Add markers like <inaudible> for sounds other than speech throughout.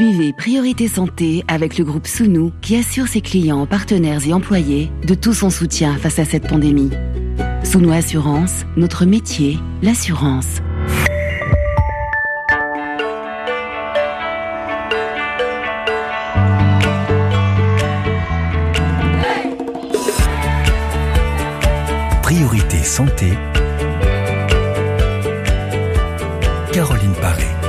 Suivez Priorité Santé avec le groupe Sounou qui assure ses clients, partenaires et employés de tout son soutien face à cette pandémie. Sounou Assurance, notre métier, l'assurance. Priorité Santé. Caroline Paré.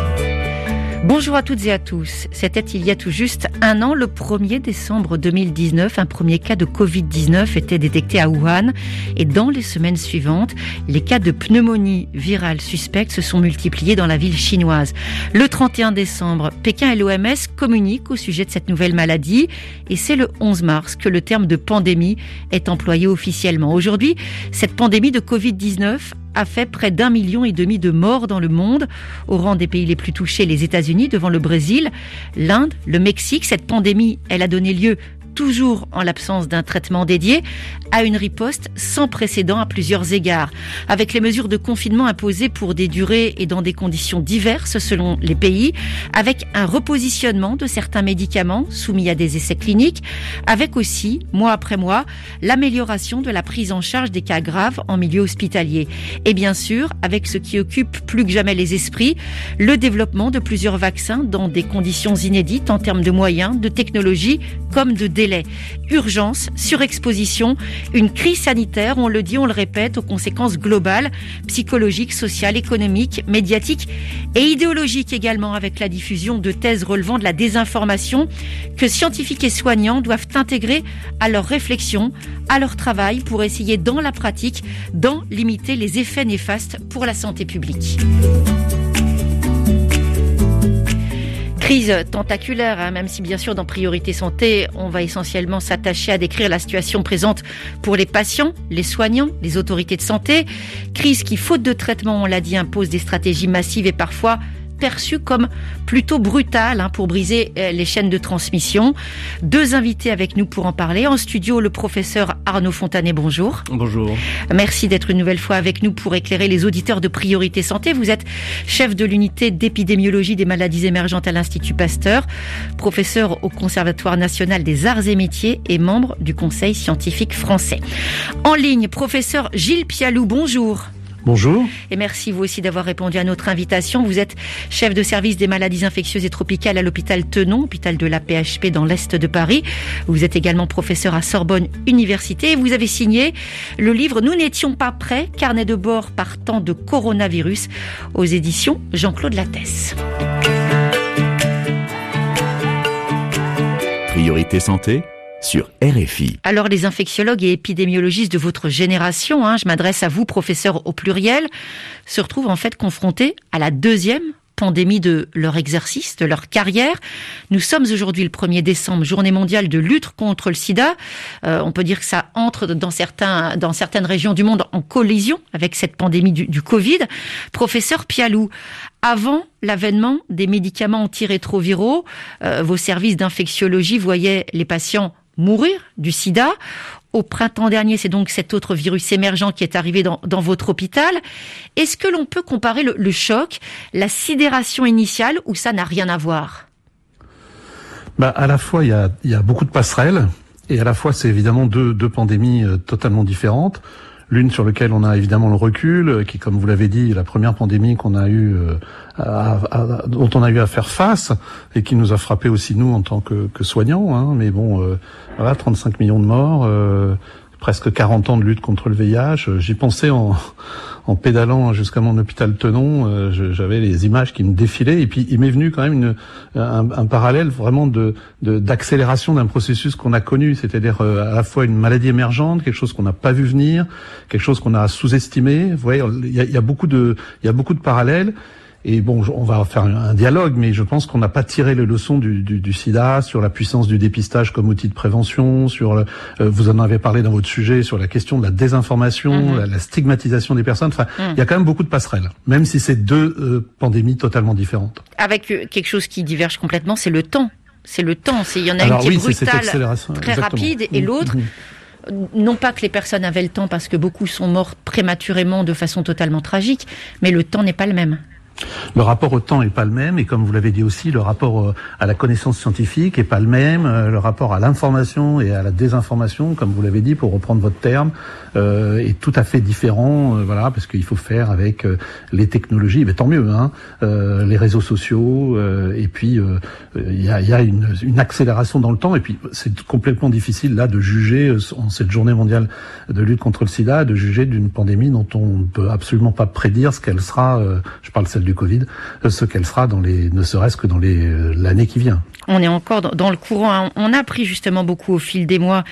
Bonjour à toutes et à tous. C'était il y a tout juste un an, le 1er décembre 2019. Un premier cas de Covid-19 était détecté à Wuhan. Et dans les semaines suivantes, les cas de pneumonie virale suspecte se sont multipliés dans la ville chinoise. Le 31 décembre, Pékin et l'OMS communiquent au sujet de cette nouvelle maladie. Et c'est le 11 mars que le terme de pandémie est employé officiellement. Aujourd'hui, cette pandémie de Covid-19 a fait près d'un million et demi de morts dans le monde, au rang des pays les plus touchés, les États-Unis devant le Brésil, l'Inde, le Mexique. Cette pandémie, elle a donné lieu toujours en l'absence d'un traitement dédié, à une riposte sans précédent à plusieurs égards, avec les mesures de confinement imposées pour des durées et dans des conditions diverses selon les pays, avec un repositionnement de certains médicaments soumis à des essais cliniques, avec aussi, mois après mois, l'amélioration de la prise en charge des cas graves en milieu hospitalier. Et bien sûr, avec ce qui occupe plus que jamais les esprits, le développement de plusieurs vaccins dans des conditions inédites en termes de moyens, de technologie comme de délai. Urgence, surexposition, une crise sanitaire, on le dit, on le répète, aux conséquences globales, psychologiques, sociales, économiques, médiatiques et idéologiques également, avec la diffusion de thèses relevant de la désinformation que scientifiques et soignants doivent intégrer à leur réflexion, à leur travail pour essayer dans la pratique d'en limiter les effets néfastes pour la santé publique. Crise tentaculaire, hein, même si bien sûr dans Priorité Santé, on va essentiellement s'attacher à décrire la situation présente pour les patients, les soignants, les autorités de santé. Crise qui, faute de traitement, on l'a dit, impose des stratégies massives et parfois perçu comme plutôt brutal hein, pour briser euh, les chaînes de transmission. Deux invités avec nous pour en parler. En studio, le professeur Arnaud Fontanet, bonjour. Bonjour. Merci d'être une nouvelle fois avec nous pour éclairer les auditeurs de Priorité Santé. Vous êtes chef de l'unité d'épidémiologie des maladies émergentes à l'Institut Pasteur, professeur au Conservatoire national des arts et métiers et membre du Conseil scientifique français. En ligne, professeur Gilles Pialou, bonjour. Bonjour. Et merci vous aussi d'avoir répondu à notre invitation. Vous êtes chef de service des maladies infectieuses et tropicales à l'hôpital Tenon, hôpital de la PHP dans l'Est de Paris. Vous êtes également professeur à Sorbonne Université et vous avez signé le livre Nous n'étions pas prêts, carnet de bord partant de coronavirus aux éditions Jean-Claude Lattès. Priorité santé sur RFI. Alors les infectiologues et épidémiologistes de votre génération, hein, je m'adresse à vous, professeur au pluriel, se retrouvent en fait confrontés à la deuxième pandémie de leur exercice, de leur carrière. Nous sommes aujourd'hui le 1er décembre, journée mondiale de lutte contre le sida. Euh, on peut dire que ça entre dans, certains, dans certaines régions du monde en collision avec cette pandémie du, du Covid. Professeur Pialou, avant l'avènement des médicaments antirétroviraux, euh, vos services d'infectiologie voyaient les patients mourir du sida. Au printemps dernier, c'est donc cet autre virus émergent qui est arrivé dans, dans votre hôpital. Est-ce que l'on peut comparer le, choc, la sidération initiale, ou ça n'a rien à voir? Bah, À la fois, il y a, y a, beaucoup de passerelles, et à la fois, c'est évidemment deux, deux pandémies euh, totalement différentes. L'une sur laquelle on a évidemment le recul, euh, qui, comme vous l'avez dit, est la première pandémie qu'on a eu, euh, à, dont on a eu à faire face et qui nous a frappé aussi nous en tant que, que soignants. Hein. Mais bon, euh, voilà, 35 millions de morts, euh, presque 40 ans de lutte contre le VIH. J'y pensais en, <laughs> en pédalant jusqu'à mon hôpital Tenon. Euh, J'avais les images qui me défilaient et puis il m'est venu quand même une, un, un, parallèle vraiment de d'accélération d'un processus qu'on a connu, c'est-à-dire euh, à la fois une maladie émergente, quelque chose qu'on n'a pas vu venir, quelque chose qu'on a sous-estimé. Vous voyez, il y a, y a beaucoup de il y a beaucoup de parallèles. Et bon, on va faire un dialogue, mais je pense qu'on n'a pas tiré les leçons du, du, du, SIDA sur la puissance du dépistage comme outil de prévention, sur le, euh, vous en avez parlé dans votre sujet sur la question de la désinformation, mm -hmm. la, la, stigmatisation des personnes. Enfin, mm. il y a quand même beaucoup de passerelles, même si c'est deux euh, pandémies totalement différentes. Avec euh, quelque chose qui diverge complètement, c'est le temps. C'est le temps. Il y en a Alors, une qui oui, est brutale, très Exactement. rapide, et l'autre. Mm -hmm non pas que les personnes avaient le temps parce que beaucoup sont morts prématurément de façon totalement tragique, mais le temps n'est pas le même. Le rapport au temps est pas le même et comme vous l'avez dit aussi, le rapport euh, à la connaissance scientifique est pas le même, euh, le rapport à l'information et à la désinformation, comme vous l'avez dit pour reprendre votre terme, est tout à fait différent, voilà, parce qu'il faut faire avec les technologies, mais tant mieux, hein, les réseaux sociaux et puis il y a, y a une, une, accélération dans le temps et puis c'est complètement difficile là de juger en cette journée mondiale de lutte contre le SIDA, de juger d'une pandémie dont on ne peut absolument pas prédire ce qu'elle sera. je parle celle du Covid, euh, ce qu'elle sera dans les, ne serait-ce que dans les euh, l'année qui vient. On est encore dans le courant. Hein. On a appris justement beaucoup au fil des mois,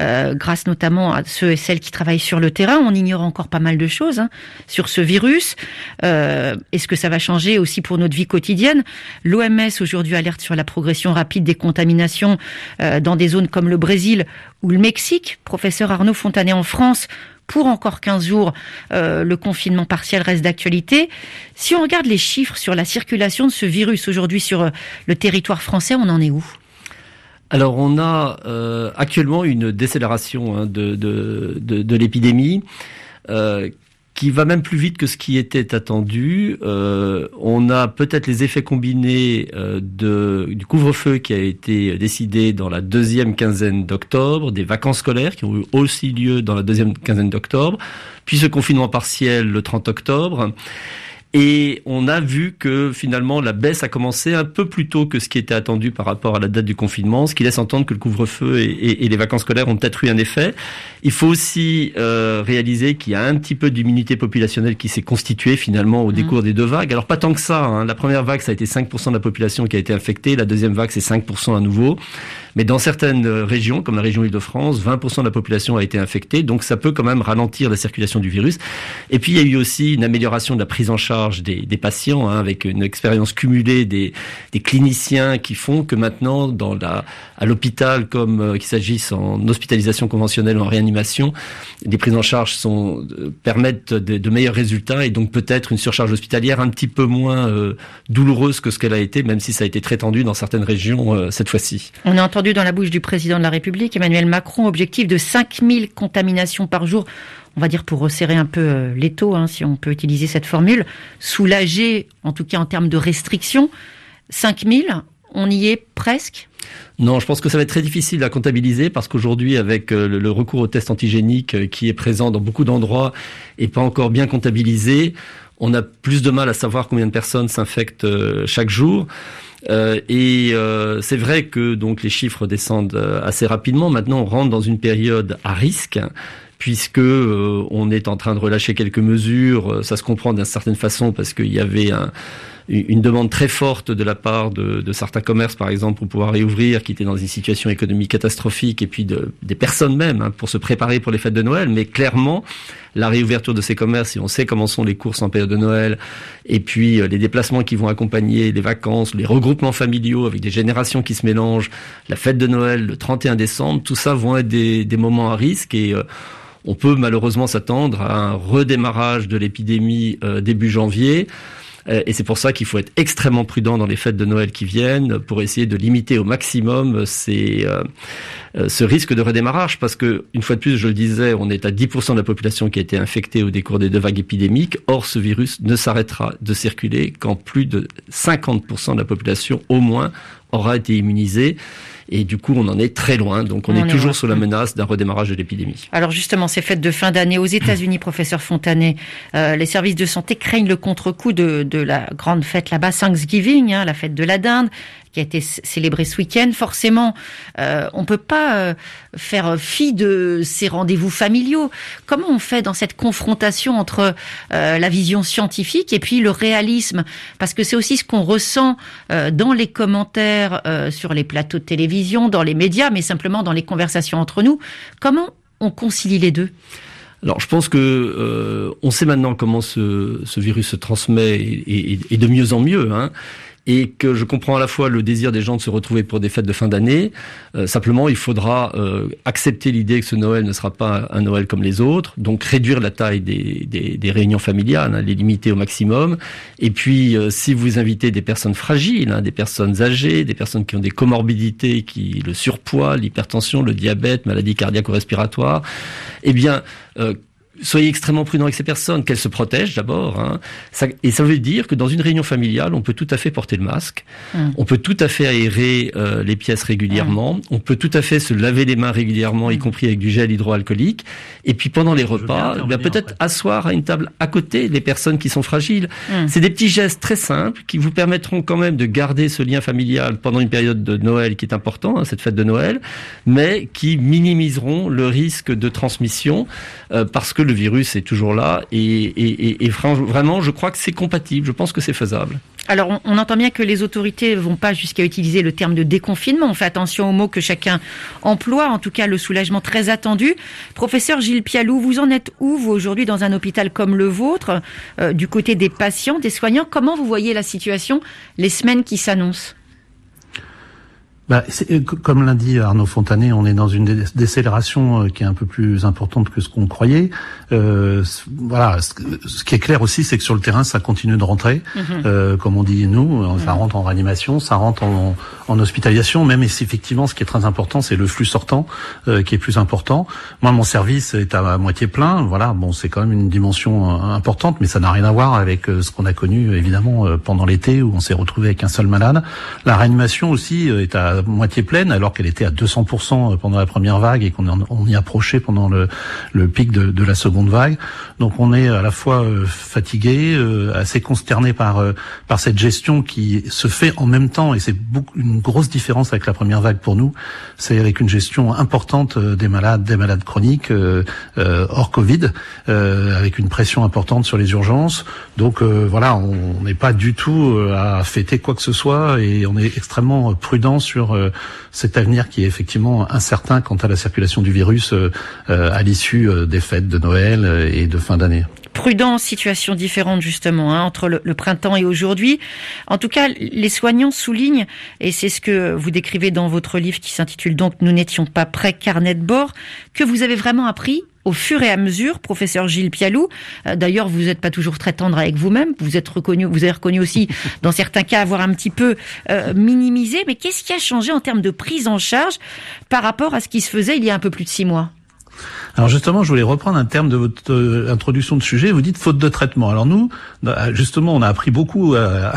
euh, grâce notamment à ceux et celles qui travaillent sur le terrain. On ignore encore pas mal de choses hein, sur ce virus. Est-ce que ça va changer aussi pour notre vie quotidienne? L'OMS aujourd'hui alerte sur la progression rapide des contaminations dans des zones comme le Brésil ou le Mexique. Professeur Arnaud Fontanet en France pour encore 15 jours, euh, le confinement partiel reste d'actualité. Si on regarde les chiffres sur la circulation de ce virus aujourd'hui sur euh, le territoire français, on en est où? Alors on a euh, actuellement une décélération hein, de, l'épidémie qui va même plus vite que ce qui était attendu. Euh, on a peut-être les effets combinés euh, de, du couvre-feu qui a été décidé dans la deuxième quinzaine d'octobre, des vacances scolaires qui ont eu aussi lieu dans la deuxième quinzaine d'octobre, puis ce confinement partiel le 30 octobre. Et on a vu que finalement la baisse a commencé un peu plus tôt que ce qui était attendu par rapport à la date du confinement, ce qui laisse entendre que le couvre-feu et, les vacances scolaires ont peut-être eu un effet. Il faut aussi euh, réaliser qu'il y a un petit peu d'immunité populationnelle qui s'est constituée finalement au décours mmh. des deux vagues. Alors pas tant que ça. Hein. La première vague, ça a été 5% de la population qui a été infectée. La deuxième vague, c'est 5% à nouveau. Mais dans certaines régions, comme la région Île-de-France, 20% de la population a été infectée. Donc ça peut quand même ralentir la circulation du virus. Et puis il y a eu aussi une amélioration de la prise en charge des, patients, hein, avec une expérience cumulée des, des, cliniciens qui font que maintenant, dans la, à l'hôpital, comme euh, qu'il s'agisse en hospitalisation conventionnelle ou en réanimation, les prises en charge sont, euh, permettent de, meilleurs résultats et donc peut-être une surcharge hospitalière un petit peu moins euh, douloureuse que ce qu'elle a été, même si ça a été très tendu dans certaines régions cette fois-ci. Dans la bouche du président de la République, Emmanuel Macron, objectif de 5000 contaminations par jour. On va dire pour resserrer un peu euh, l'étau, hein, si on peut utiliser cette formule, soulager, en tout cas en termes de restrictions. 5000, on y est presque? Non, je pense que ça va être très difficile à comptabiliser parce qu'aujourd'hui, avec euh, le recours au test antigénique euh, qui est présent dans beaucoup d'endroits et pas encore bien comptabilisé, on a plus de mal à savoir combien de personnes s'infectent chaque jour. Euh, et euh, c'est vrai que donc les chiffres descendent euh, assez rapidement. Maintenant, on rentre dans une période à risque puisque on est en train de relâcher quelques mesures. Ça se comprend d'une certaine façon parce qu'il y avait un, une demande très forte de la part de, de, certains commerces, par exemple, pour pouvoir réouvrir, qui étaient dans une situation économique catastrophique, et puis de, des personnes même, hein, pour se préparer pour les fêtes de Noël. Mais clairement, la réouverture de ces commerces, si on sait comment sont les courses en période de Noël, et puis euh, les déplacements qui vont accompagner les vacances, les regroupements familiaux avec des générations qui se mélangent, la fête de Noël le 31 décembre, tout ça vont être des, des moments à risque et euh, on peut malheureusement s'attendre à un redémarrage de l'épidémie euh, début janvier. Euh, et c'est pour ça qu'il faut être extrêmement prudent dans les fêtes de Noël qui viennent pour essayer de limiter au maximum ces, euh, euh, ce risque de redémarrage. Parce que, une fois de plus, je le disais, on est à 10% de la population qui a été infectée au décours des deux vagues épidémiques. Or, ce virus ne s'arrêtera de circuler quand plus de 50% de la population, au moins, aura été immunisée. Et du coup, on en est très loin. Donc, on, est, toujours sous la menace d'un redémarrage de l'épidémie. Alors, justement, ces fêtes de fin d'année aux États-Unis, <clears throat> professeur Fontanet, euh, les services de santé craignent le contre-coup de, de, la grande fête là-bas, Thanksgiving, hein, la fête de la dinde qui a été célébré ce week-end. Forcément, euh, on peut pas euh, faire fi de ces rendez-vous familiaux. Comment on fait dans cette confrontation entre euh, la vision scientifique et puis le réalisme? Parce que c'est aussi ce qu'on ressent euh, dans les commentaires sur les plateaux de télévision, dans les médias, mais simplement dans les conversations entre nous. Comment on concilie les deux? Alors, je pense que on sait maintenant comment ce, virus se transmet et, et, et de mieux en mieux. Hein et que je comprends à la fois le désir des gens de se retrouver pour des fêtes de fin d'année. Euh, simplement, il faudra euh, accepter l'idée que ce Noël ne sera pas un Noël comme les autres, donc réduire la taille des, des, des réunions familiales, hein, les limiter au maximum. Et puis, euh, si vous invitez des personnes fragiles, hein, des personnes âgées, des personnes qui ont des comorbidités, qui le surpoids, l'hypertension, le diabète, maladie cardiaque ou respiratoire, eh bien soyez extrêmement prudent avec ces personnes, qu'elles se protègent d'abord. Hein. et ça veut dire que dans une réunion familiale, on peut tout à fait porter le masque, hum. on peut tout à fait aérer euh, les pièces régulièrement, hum. on peut tout à fait se laver les mains régulièrement, y hum. compris avec du gel hydroalcoolique. Et puis pendant les repas, eh peut-être asseoir à une table à côté les personnes qui sont fragiles. C'est des petits gestes très simples qui vous permettront quand même de garder ce lien familial pendant une période de Noël qui est important, hein, cette fête de Noël, mais qui minimiseront le risque de transmission euh, parce que le virus est toujours là et, et, vraiment, je crois que c'est compatible. Je pense que c'est faisable. Alors, on, entend bien que les autorités vont pas jusqu'à utiliser le terme de déconfinement. On fait attention aux mots que chacun emploie. En tout cas, le soulagement très attendu. Professeur Gilles Pialou, vous en êtes où, vous, aujourd'hui, dans un hôpital comme le vôtre, euh, du côté des patients, des soignants? Comment vous voyez la situation les semaines qui s'annoncent? Bah, euh, comme l'a dit Arnaud Fontanet, on est dans une décélération euh, qui est un peu plus importante que ce qu'on croyait. Euh, voilà, ce qui est clair aussi, c'est que sur le terrain, ça continue de rentrer, mhm. euh, comme on dit nous, ça mhm. rentre en réanimation, ça rentre en, en hospitalisation, même si effectivement, ce qui est très important, c'est le flux sortant euh, qui est plus important. Moi, mon service est à, moitié plein. Voilà, bon, c'est quand même une dimension importante, mais ça n'a rien à voir avec ce qu'on a connu évidemment pendant l'été où on s'est retrouvé avec un seul malade. La réanimation aussi est à moitié pleine, alors qu'elle était à 200% pendant la première vague et qu'on on y approchait pendant le, le pic de, de, la seconde vague. Donc on est à la fois euh, fatigué, euh, assez consterné par euh, par cette gestion qui se fait en même temps et c'est une grosse différence avec la première vague pour nous. C'est avec une gestion importante des malades, des malades chroniques hors Covid, avec une pression importante sur les urgences. Donc voilà, on n'est pas du tout à fêter quoi que ce soit et on est extrêmement prudent sur euh, cet avenir qui est effectivement incertain quant à la circulation du virus euh, euh, à l'issue des fêtes de Noël et de fin d'année prudent, situation différente justement hein, entre le, printemps et aujourd'hui. En tout cas, les soignants soulignent, et c'est ce que vous décrivez dans votre livre qui s'intitule donc Nous n'étions pas prêts, carnet de bord, que vous avez vraiment appris au fur et à mesure, professeur Gilles Pialou. Euh, d'ailleurs, vous n'êtes pas toujours très tendre avec vous-même. Vous êtes reconnu, vous avez reconnu aussi, <laughs> dans certains cas, avoir un petit peu euh, minimisé. Mais qu'est-ce qui a changé en termes de prise en charge par rapport à ce qui se faisait il y a un peu plus de six mois? Alors justement, je voulais reprendre un terme de votre euh, introduction de sujet. Vous dites faute de traitement. Alors nous, bah, justement, on a appris beaucoup <laughs> à,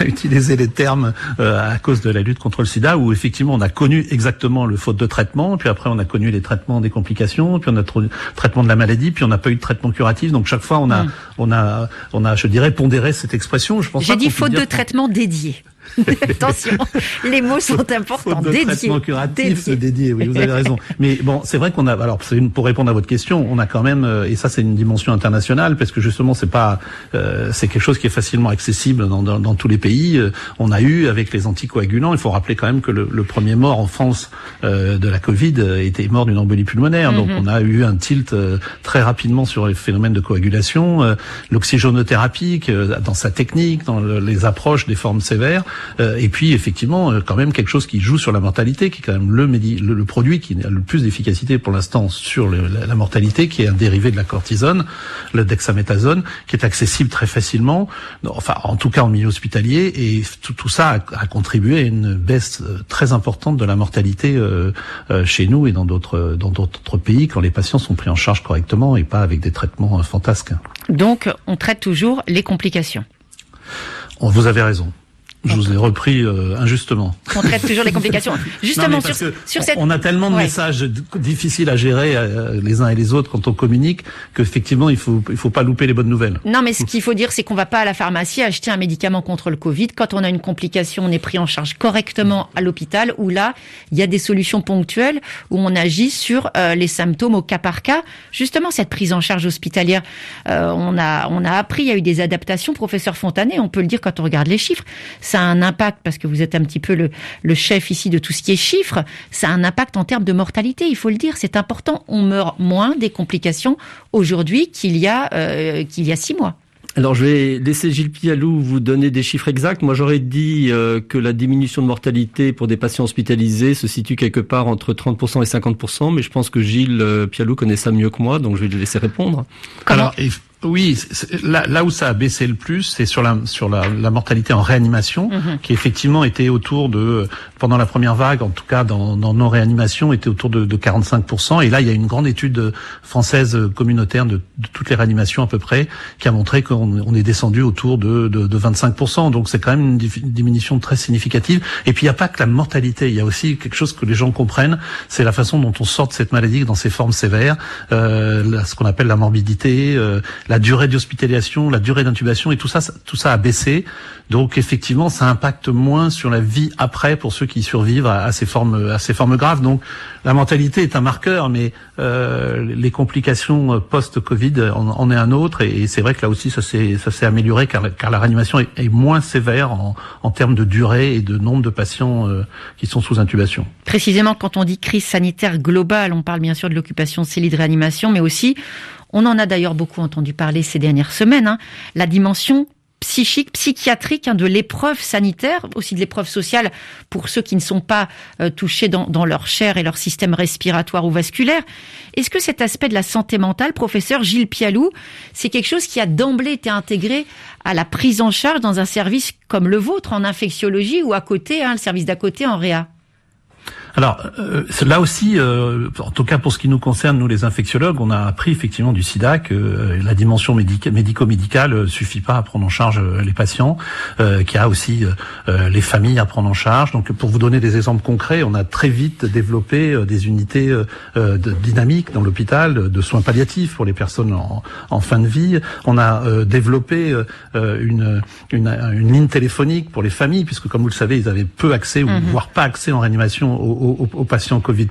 utiliser les termes euh, à cause de la lutte contre le sida, où effectivement on a connu exactement le faute de traitement, puis après on a connu les traitements des complications, puis on a le traitement de la maladie, puis on n'a pas eu de traitement curatif. Donc chaque fois on a, mm. on a, on a, je dirais, pondéré cette expression. Je pense. J'ai dit faute de traitement dédié. <laughs> Attention, les mots sont importants. Traitement curatif dédié. oui, vous avez raison. Mais bon, c'est vrai qu'on a. Alors, une, pour répondre à votre question, on a quand même, euh, et ça, c'est une dimension internationale, parce que justement, c'est pas, euh, c'est quelque chose qui est facilement accessible dans, dans, dans, tous les pays. Euh, on a eu avec les anticoagulants. Il faut rappeler quand même que le, le premier mort en France euh, de la Covid était mort d'une embolie pulmonaire. Donc, mhm. on a eu un tilt très rapidement sur les phénomènes de coagulation, l'oxygénothérapie dans sa technique, dans les approches des formes sévères. Euh, et puis effectivement, euh, quand même quelque chose qui joue sur la mortalité, qui est quand même le, le, produit qui a le plus d'efficacité pour l'instant sur la, mortalité, qui est un dérivé de la cortisone, le dexaméthasone, qui est accessible très facilement, enfin en tout cas en milieu hospitalier, et tout, tout ça a, contribué à une baisse euh, très importante de la mortalité euh, chez nous et dans d'autres dans d'autres pays quand les patients sont pris en charge correctement et pas avec des traitements fantasques. Donc on traite toujours les complications. Vous avez raison. Je vous ai repris euh, injustement. On traite toujours les complications. <laughs> Justement, sur, sur, cette... On a tellement de messages difficiles à gérer euh, les uns et les autres quand on communique qu'effectivement, il faut, il faut pas louper les bonnes nouvelles. Non, mais ce qu'il faut dire, c'est qu'on va pas à la pharmacie acheter un médicament contre le Covid. Quand on a une complication, on est pris en charge correctement à l'hôpital, où là, il y a des solutions ponctuelles, où on agit sur euh, les symptômes au cas par cas. Justement, cette prise en charge hospitalière, on, a, on a appris, il y a eu des adaptations. Professeur Fontanet, on peut le dire quand on regarde les chiffres ça a un impact, parce que vous êtes un petit peu le, le chef ici de tout ce qui est chiffres, ça a un impact en termes de mortalité, il faut le dire, c'est important. On meurt moins des complications aujourd'hui qu'il y, a, euh, qu'il y a six mois. Alors je vais laisser Gilles Pialou vous donner des chiffres exacts. Moi j'aurais dit euh, que la diminution de mortalité pour des patients hospitalisés se situe quelque part entre 30% et 50%, mais je pense que Gilles euh, Pialou connaît ça mieux que moi, donc je vais le laisser répondre. Alors Oui, là, là, où ça a baissé le plus, c'est sur la sur la, la, mortalité en réanimation, mhm. qui effectivement était autour de pendant la première vague, en tout cas dans, dans nos réanimations, était autour de, de 45 Et là, il y a une grande étude française communautaire de, de toutes les réanimations à peu près, qui a montré qu'on on est descendu autour de, de, de 25% Donc c'est quand même une diminution très significative. Et puis il n'y a pas que la mortalité, il y a aussi quelque chose que les gens comprennent, c'est la façon dont on sort de cette maladie dans ses formes sévères, euh, ce qu'on appelle la morbidité. Euh, la durée d'hospitalisation, la durée d'intubation et tout ça, tout ça a baissé. Donc effectivement, ça impacte moins sur la vie après pour ceux qui survivent à, ces formes, à ces formes graves. Donc la mentalité est un marqueur, mais euh, les complications post-Covid en, est un autre. Et, c'est vrai que là aussi, ça s'est, ça s'est amélioré car, car la réanimation est, moins sévère en, en, termes de durée et de nombre de patients euh, qui sont sous intubation. Précisément, quand on dit crise sanitaire globale, on parle bien sûr de l'occupation de ces lits de réanimation, mais aussi on en a d'ailleurs beaucoup entendu parler ces dernières semaines, hein, la dimension psychique, psychiatrique hein, de l'épreuve sanitaire, aussi de l'épreuve sociale pour ceux qui ne sont pas euh, touchés dans, leur chair et leur système respiratoire ou vasculaire. Est-ce que cet aspect de la santé mentale, professeur Gilles Pialou, c'est quelque chose qui a d'emblée été intégré à la prise en charge dans un service comme le vôtre en infectiologie ou à côté, hein, le service d'à côté en réa? Alors euh, là aussi, euh, en tout cas pour ce qui nous concerne, nous les infectiologues, on a appris effectivement du SIDA que euh, la dimension médico-médicale euh, suffit pas à prendre en charge les patients, qu'il y a aussi les familles à prendre en charge. Donc pour vous donner des exemples concrets, on a très vite développé des unités de dynamiques dans l'hôpital de soins palliatifs pour les personnes en, en fin de vie. On a développé une, une, une, ligne téléphonique pour les familles, puisque comme vous le savez, ils avaient peu accès ou mhm. voire pas accès en réanimation aux, aux, patients Covid+,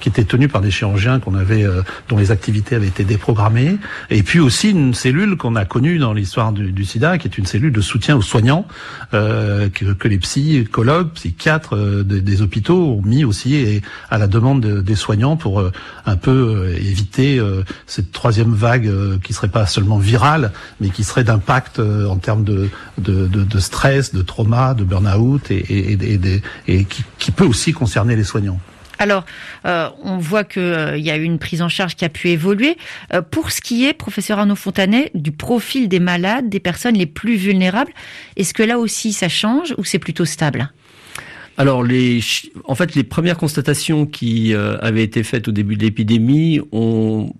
qui étaient tenus par des chirurgiens qu'on avait, euh, dont les activités avaient été déprogrammées, et puis aussi une cellule qu'on a connue dans l'histoire du, du, SIDA, qui est une cellule de soutien aux soignants euh, que, que, les psychologues, psychiatres euh, des, hôpitaux ont mis aussi à la demande des soignants pour euh, un peu éviter cette troisième vague qui serait pas seulement virale, mais qui serait d'impact en termes de, de, de, de, stress, de trauma, de burn-out et, et, et, et qui, qui peut aussi concerner les soignants. Alors, euh, on voit qu'il euh, y a eu une prise en charge qui a pu évoluer. Euh, pour ce qui est, professeur Arnaud Fontanet, du profil des malades, des personnes les plus vulnérables, est-ce que là aussi ça change ou c'est plutôt stable? Alors, les, en fait, les premières constatations qui avaient été faites au début de l'épidémie ont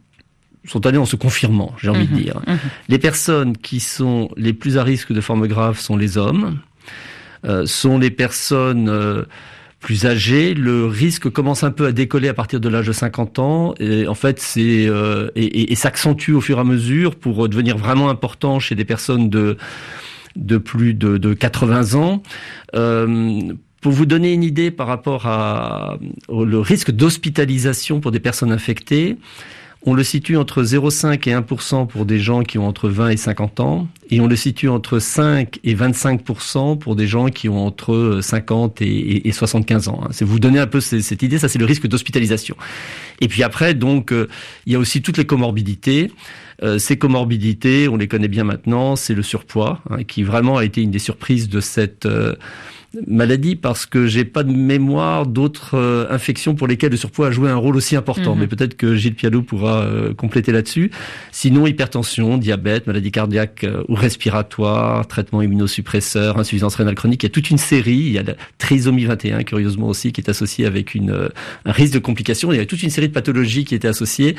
sont allées en se confirmant, j'ai envie de mhm. dire. Mhm. Les personnes qui sont les plus à risque de formes graves sont les hommes, sont les personnes plus âgés, le risque commence un peu à décoller à partir de l'âge de 50 ans. Et en fait, c'est euh, et, et, s'accentue au fur et à mesure pour devenir vraiment important chez des personnes de de plus de, de 80 ans. Euh, pour vous donner une idée par rapport à le risque d'hospitalisation pour des personnes infectées, on le situe entre 0,5 et 1% pour des gens qui ont entre 20 et 50 ans, et on le situe entre 5 et 25% pour des gens qui ont entre 50 et, 75 ans. C'est vous donner un peu cette idée, ça c'est le risque d'hospitalisation. Et puis après, donc, euh, il y a aussi toutes les comorbidités. Euh, ces comorbidités, on les connaît bien maintenant, c'est le surpoids, hein, qui vraiment a été une des surprises de cette... Euh, maladie parce que j'ai pas de mémoire d'autres euh, infections pour lesquelles le surpoids a joué un rôle aussi important. Mhm. Mais peut-être que Gilles Pialou pourra euh, compléter là-dessus. Sinon, hypertension, diabète, maladie cardiaque euh, ou respiratoire, traitement immunosuppresseur, insuffisance rénale chronique. Il y a toute une série. Il y a la trisomie 21, curieusement aussi, qui est associée avec une, un risque de complications. Il y a toute une série de pathologies qui étaient associées,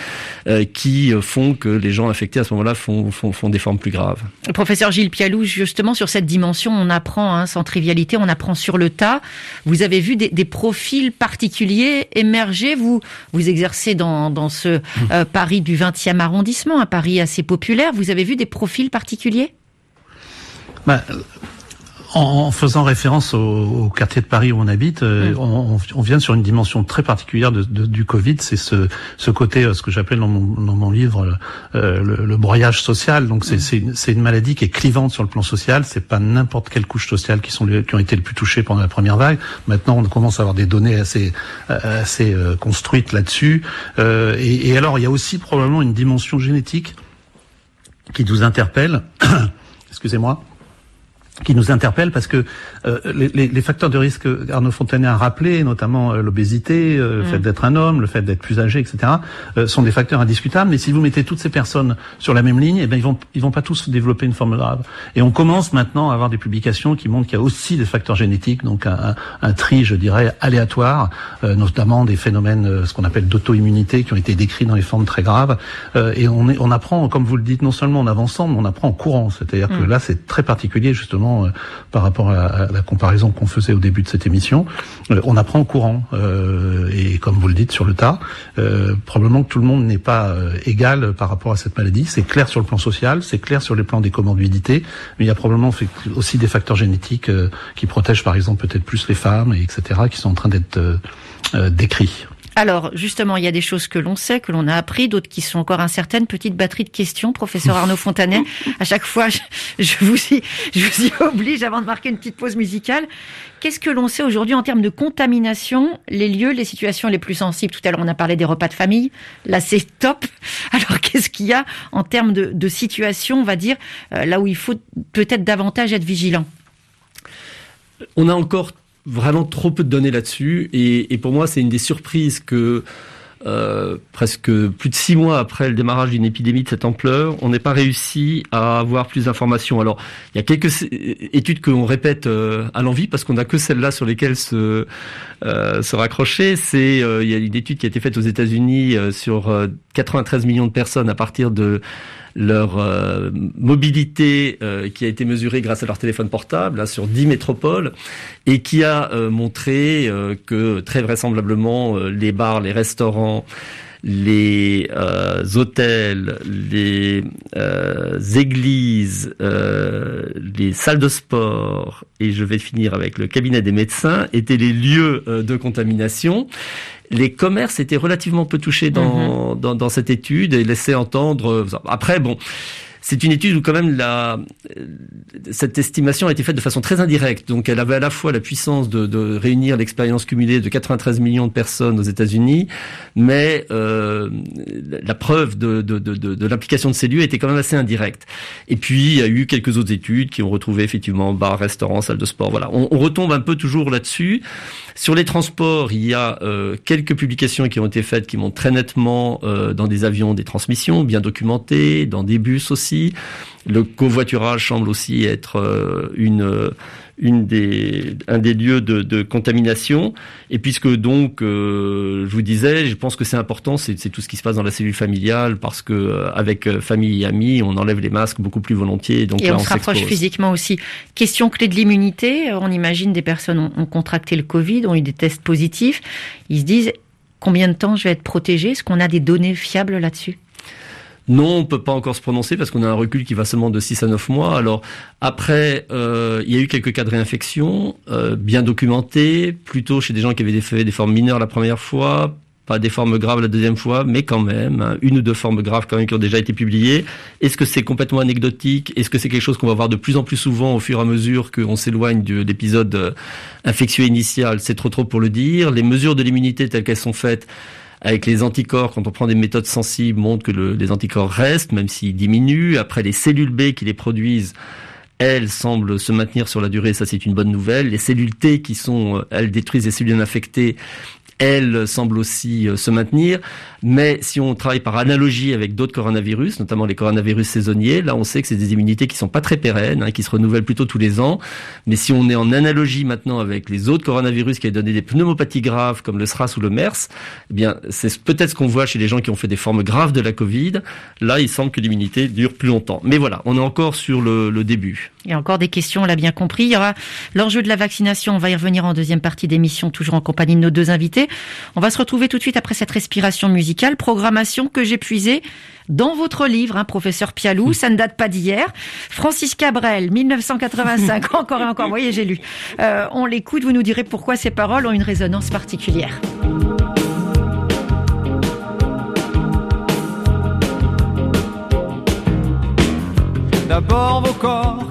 qui font que les gens infectés à ce moment-là font, font, font des formes plus graves. Professeur Gilles Pialou, justement sur cette dimension, on apprend, hein, sans trivialité, on apprend prend sur le tas. Vous avez vu des, profils particuliers émerger. Vous vous exercez dans, ce mmh. euh, Paris du 20e arrondissement, un Paris assez populaire. Vous avez vu des profils particuliers? Bah, en, faisant référence au, quartier de Paris où on habite, euh, mm. on, vient sur une dimension très particulière de, du Covid. C'est ce, ce côté, euh, ce que j'appelle dans mon, dans mon livre euh, le, broyage social. Donc c'est mm. c'est une maladie qui est clivante sur le plan social. C'est pas n'importe quelle couche sociale qui sont qui ont été le plus touchées pendant la première vague. Maintenant, on commence à avoir des données assez assez construites là-dessus. Et, et alors, il y a aussi probablement une dimension génétique qui nous interpelle. <coughs> Excusez-moi qui nous interpelle parce que euh, les, les, facteurs de risque Arnaud Fontanet a rappelé, notamment euh, l'obésité, euh, le fait mm. d'être un homme, le fait d'être plus âgé, etc., sont des facteurs indiscutables. Mais si vous mettez toutes ces personnes sur la même ligne, eh bien ils vont ils vont pas tous développer une forme grave. Et on commence maintenant à avoir des publications qui montrent qu'il y a aussi des facteurs génétiques, donc un, un, tri, je dirais, aléatoire, notamment des phénomènes, ce qu'on appelle d'auto-immunité, qui ont été décrits dans les formes très graves. et on, est, on apprend, comme vous le dites, non seulement en avançant, mais on apprend en courant. C'est-à-dire que mm. là, c'est très particulier justement euh, par rapport à, la comparaison qu'on faisait au début de cette émission. Euh, on apprend en courant euh, et comme vous le dites sur le tas, probablement que tout le monde n'est pas égal par rapport à cette maladie. C'est clair sur le plan social, c'est clair sur les plans des comorbidités, mais il y a probablement aussi des facteurs génétiques qui protègent par exemple peut-être plus les femmes, et etc., qui sont en train d'être décrits. Alors, justement, il y a des choses que l'on sait, que l'on a appris, d'autres qui sont encore incertaines. Petite batterie de questions, professeur Arnaud Fontanet. À chaque fois, je, vous y, je oblige avant de marquer une petite pause musicale. Qu'est-ce que l'on sait aujourd'hui en termes de contamination, les lieux, les situations les plus sensibles? Tout à l'heure, on a parlé des repas de famille. Là, c'est top. Alors, qu'est-ce qu'il y a en termes de, de situation, on va dire, euh, là où il faut peut-être davantage être vigilant? On a encore vraiment trop peu de données là-dessus. Et, pour moi, c'est une des surprises que euh, presque plus de six mois après le démarrage d'une épidémie de cette ampleur, on n'ait pas réussi à avoir plus d'informations. Alors, il y a quelques études qu'on répète euh, à l'envie parce qu'on n'a que celles-là sur lesquelles se, euh, se raccrocher. C'est il y a une étude qui a été faite aux États-Unis sur 93 millions de personnes à partir de leur euh, mobilité euh, qui a été mesurée grâce à leur téléphone portable là, sur 10 métropoles et qui a euh, montré que très vraisemblablement les bars, les restaurants, les hôtels, les églises, les salles de sport, et je vais finir avec le cabinet des médecins, étaient les lieux de contamination les commerces étaient relativement peu touchés dans, mhm. dans, dans, cette étude et laissaient entendre. Euh, après, bon. C'est une étude où quand même la, cette estimation a été faite de façon très indirecte. Donc elle avait à la fois la puissance de, de réunir l'expérience cumulée de 93 millions de personnes aux États-Unis, mais euh, la preuve de, de, de l'implication de ces lieux était quand même assez indirecte. Et puis il y a eu quelques autres études qui ont retrouvé effectivement bars, restaurants, salles de sport. Voilà, on, on retombe un peu toujours là-dessus. Sur les transports, il y a euh, quelques publications qui ont été faites qui montrent très nettement euh, dans des avions des transmissions bien documentées, dans des bus aussi. Le covoiturage semble aussi être euh, une une des, un des lieux de, de contamination. Et puisque donc, euh, je vous disais, je pense que c'est important, c'est tout ce qui se passe dans la cellule familiale, parce que euh, avec euh, famille et amis, on enlève les masques beaucoup plus volontiers. Donc et on, se rapproche physiquement aussi. Question clé de l'immunité, on imagine des personnes ont, ont contracté le Covid, ont eu des tests positifs. Ils se disent, combien de temps je vais être protégé Est-ce qu'on a des données fiables là-dessus? Non, on peut pas encore se prononcer parce qu'on a un recul qui va seulement de 6 à 9 mois. Alors après, euh, il y a eu quelques cas de réinfection euh, bien documentés, plutôt chez des gens qui avaient fait des formes mineures la première fois, pas des formes graves la deuxième fois, mais quand même, hein, une ou deux formes graves quand même qui ont déjà été publiées. Est-ce que c'est complètement anecdotique? Est-ce que c'est quelque chose qu'on va voir de plus en plus souvent au fur et à mesure qu'on s'éloigne de l'épisode euh, infectieux initial? C'est trop trop pour le dire. Les mesures de l'immunité telles qu'elles sont faites avec les anticorps, quand on prend des méthodes sensibles, montrent que les anticorps restent, même s'ils diminuent. Après, les cellules B qui les produisent, elles semblent se maintenir sur la durée, ça c'est une bonne nouvelle. Les cellules T qui sont, euh, elles détruisent les cellules infectées, elles semblent aussi euh, se maintenir. Mais si on travaille par analogie avec d'autres coronavirus, notamment les coronavirus saisonniers, là on sait que c'est des immunités qui sont pas très pérennes, hein, qui se renouvellent plutôt tous les ans. Mais si on est en analogie maintenant avec les autres coronavirus qui ont donné des pneumopathies graves comme le SRAS ou le MERS, eh bien c'est peut-être ce qu'on voit chez les gens qui ont fait des formes graves de la Covid. Là, il semble que l'immunité dure plus longtemps. Mais voilà, on est encore sur le début. Il y a encore des questions, on l'a bien compris. Il y aura l'enjeu de la vaccination. On va y revenir en deuxième partie d'émission, toujours en compagnie de nos deux invités. On va se retrouver tout de suite après cette respiration musicale programmation que j'ai puisée dans votre livre, hein, professeur Pialou, ça ne date pas d'hier. Francis Cabrel, 1985, <laughs> encore et encore, vous voyez, j'ai lu. Euh, on l'écoute, vous nous direz pourquoi ces paroles ont une résonance particulière. D'abord vos corps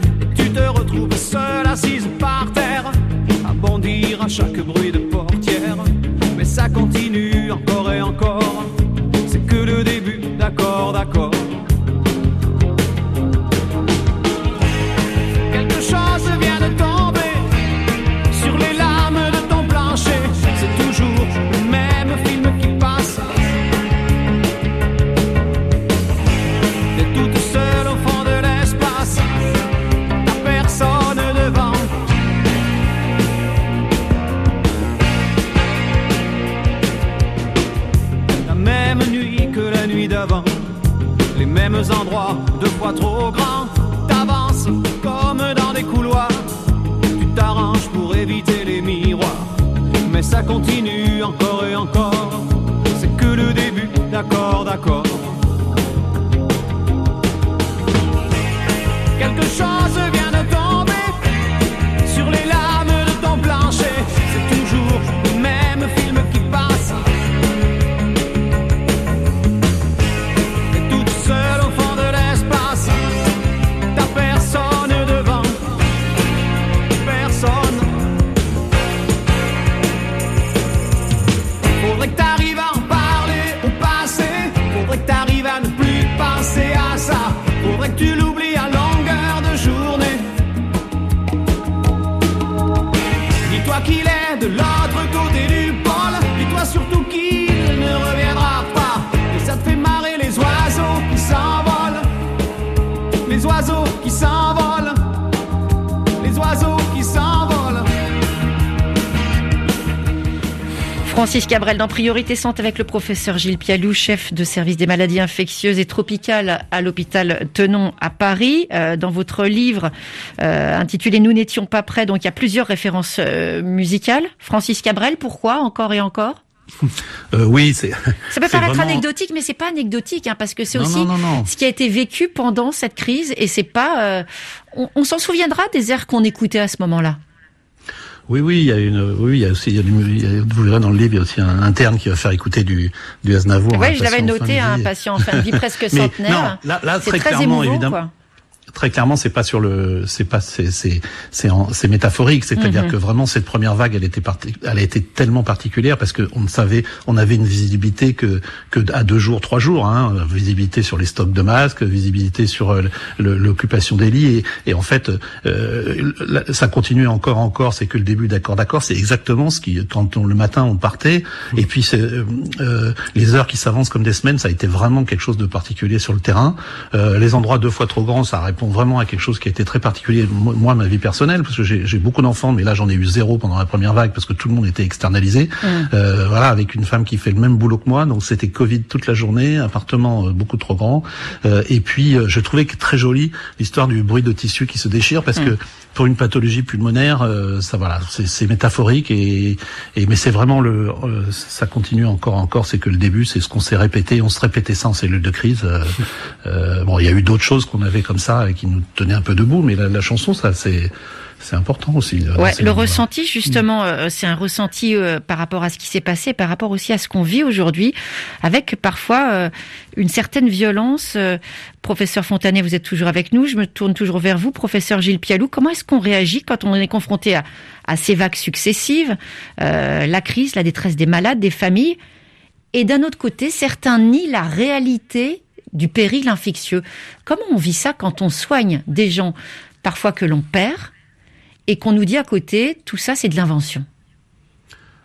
Francis Cabrel dans Priorité Santé avec le professeur Gilles Pialou, chef de service des maladies infectieuses et tropicales à l'hôpital Tenon à Paris. Euh, dans votre livre euh, intitulé Nous n'étions pas prêts, donc il y a plusieurs références euh, musicales. Francis Cabrel, pourquoi encore et encore? <laughs> Euh, oui, c'est. Ça peut paraître vraiment- anecdotique, mais c'est pas anecdotique, hein, parce que c'est aussi non, non, non. ce qui a été vécu pendant cette crise, et c'est pas. euh, on on s'en souviendra des airs qu'on écoutait à ce moment-là. Oui, oui, il y a une, oui, il y a aussi, il y a du, il y a- vous verrez dans le livre, il y a aussi un interne qui va faire écouter du, du Aznavour. Oui, un je l'avais noté, de un patient en fin de vie presque <laughs> centenaire. non, là- là, très très clairement, émouvant, évidemment. quoi. Très clairement, c'est pas sur le, c'est pas, c'est, c'est, c'est, métaphorique. C'est-à-dire Mhm. que vraiment cette première vague, elle était parti, elle a été tellement particulière parce que on ne savait, on avait une visibilité que que à deux jours, trois jours, hein, visibilité sur les stocks de masques, visibilité sur euh, l'occupation des lits et, et en fait, euh, ça continue encore, encore. C'est que le début d'accord, d'accord. C'est exactement ce qui, quand on, le matin on partait et puis c'est euh, euh, les heures qui s'avancent comme des semaines, ça a été vraiment quelque chose de particulier sur le terrain. Euh, les endroits deux fois trop grands, ça répond vraiment à quelque chose qui a été très particulier. Moi, ma vie personnelle, parce que j'ai beaucoup d'enfants, mais là j'en ai eu zéro pendant la première vague parce que tout le monde était externalisé. Euh, voilà, avec une femme qui fait le même boulot que moi, donc c'était Covid toute la journée, appartement euh, beaucoup trop grand. Euh, et puis euh, je trouvais que très joli l'histoire du bruit de tissu qui se déchire parce que pour une pathologie pulmonaire, euh, ça voilà, c'est métaphorique et, et mais c'est vraiment le, euh, ça continue encore encore, c'est que le début, c'est ce qu'on s'est répété, on se répétait ça en cellule de crise. Euh, bon, il y a eu d'autres choses qu'on avait comme ça et qui nous tenaient un peu debout, mais la, la chanson, ça c'est c'est important aussi. euh, Ouais, le ressenti justement, euh, c'est un ressenti euh, par rapport à ce qui s'est passé, par rapport aussi à ce qu'on vit aujourd'hui, avec parfois euh, une certaine violence. Euh, professeur Fontanet, vous êtes toujours avec nous. Je me tourne toujours vers vous, professeur Gilles Pialou. Comment est-ce qu'on réagit quand on est confronté à, à ces vagues successives, euh, la crise, la détresse des malades, des familles, et d'un autre côté, certains nient la réalité du péril infectieux? Comment on vit ça quand on soigne des gens parfois que l'on perd et qu'on nous dit à côté, tout ça c'est de l'invention.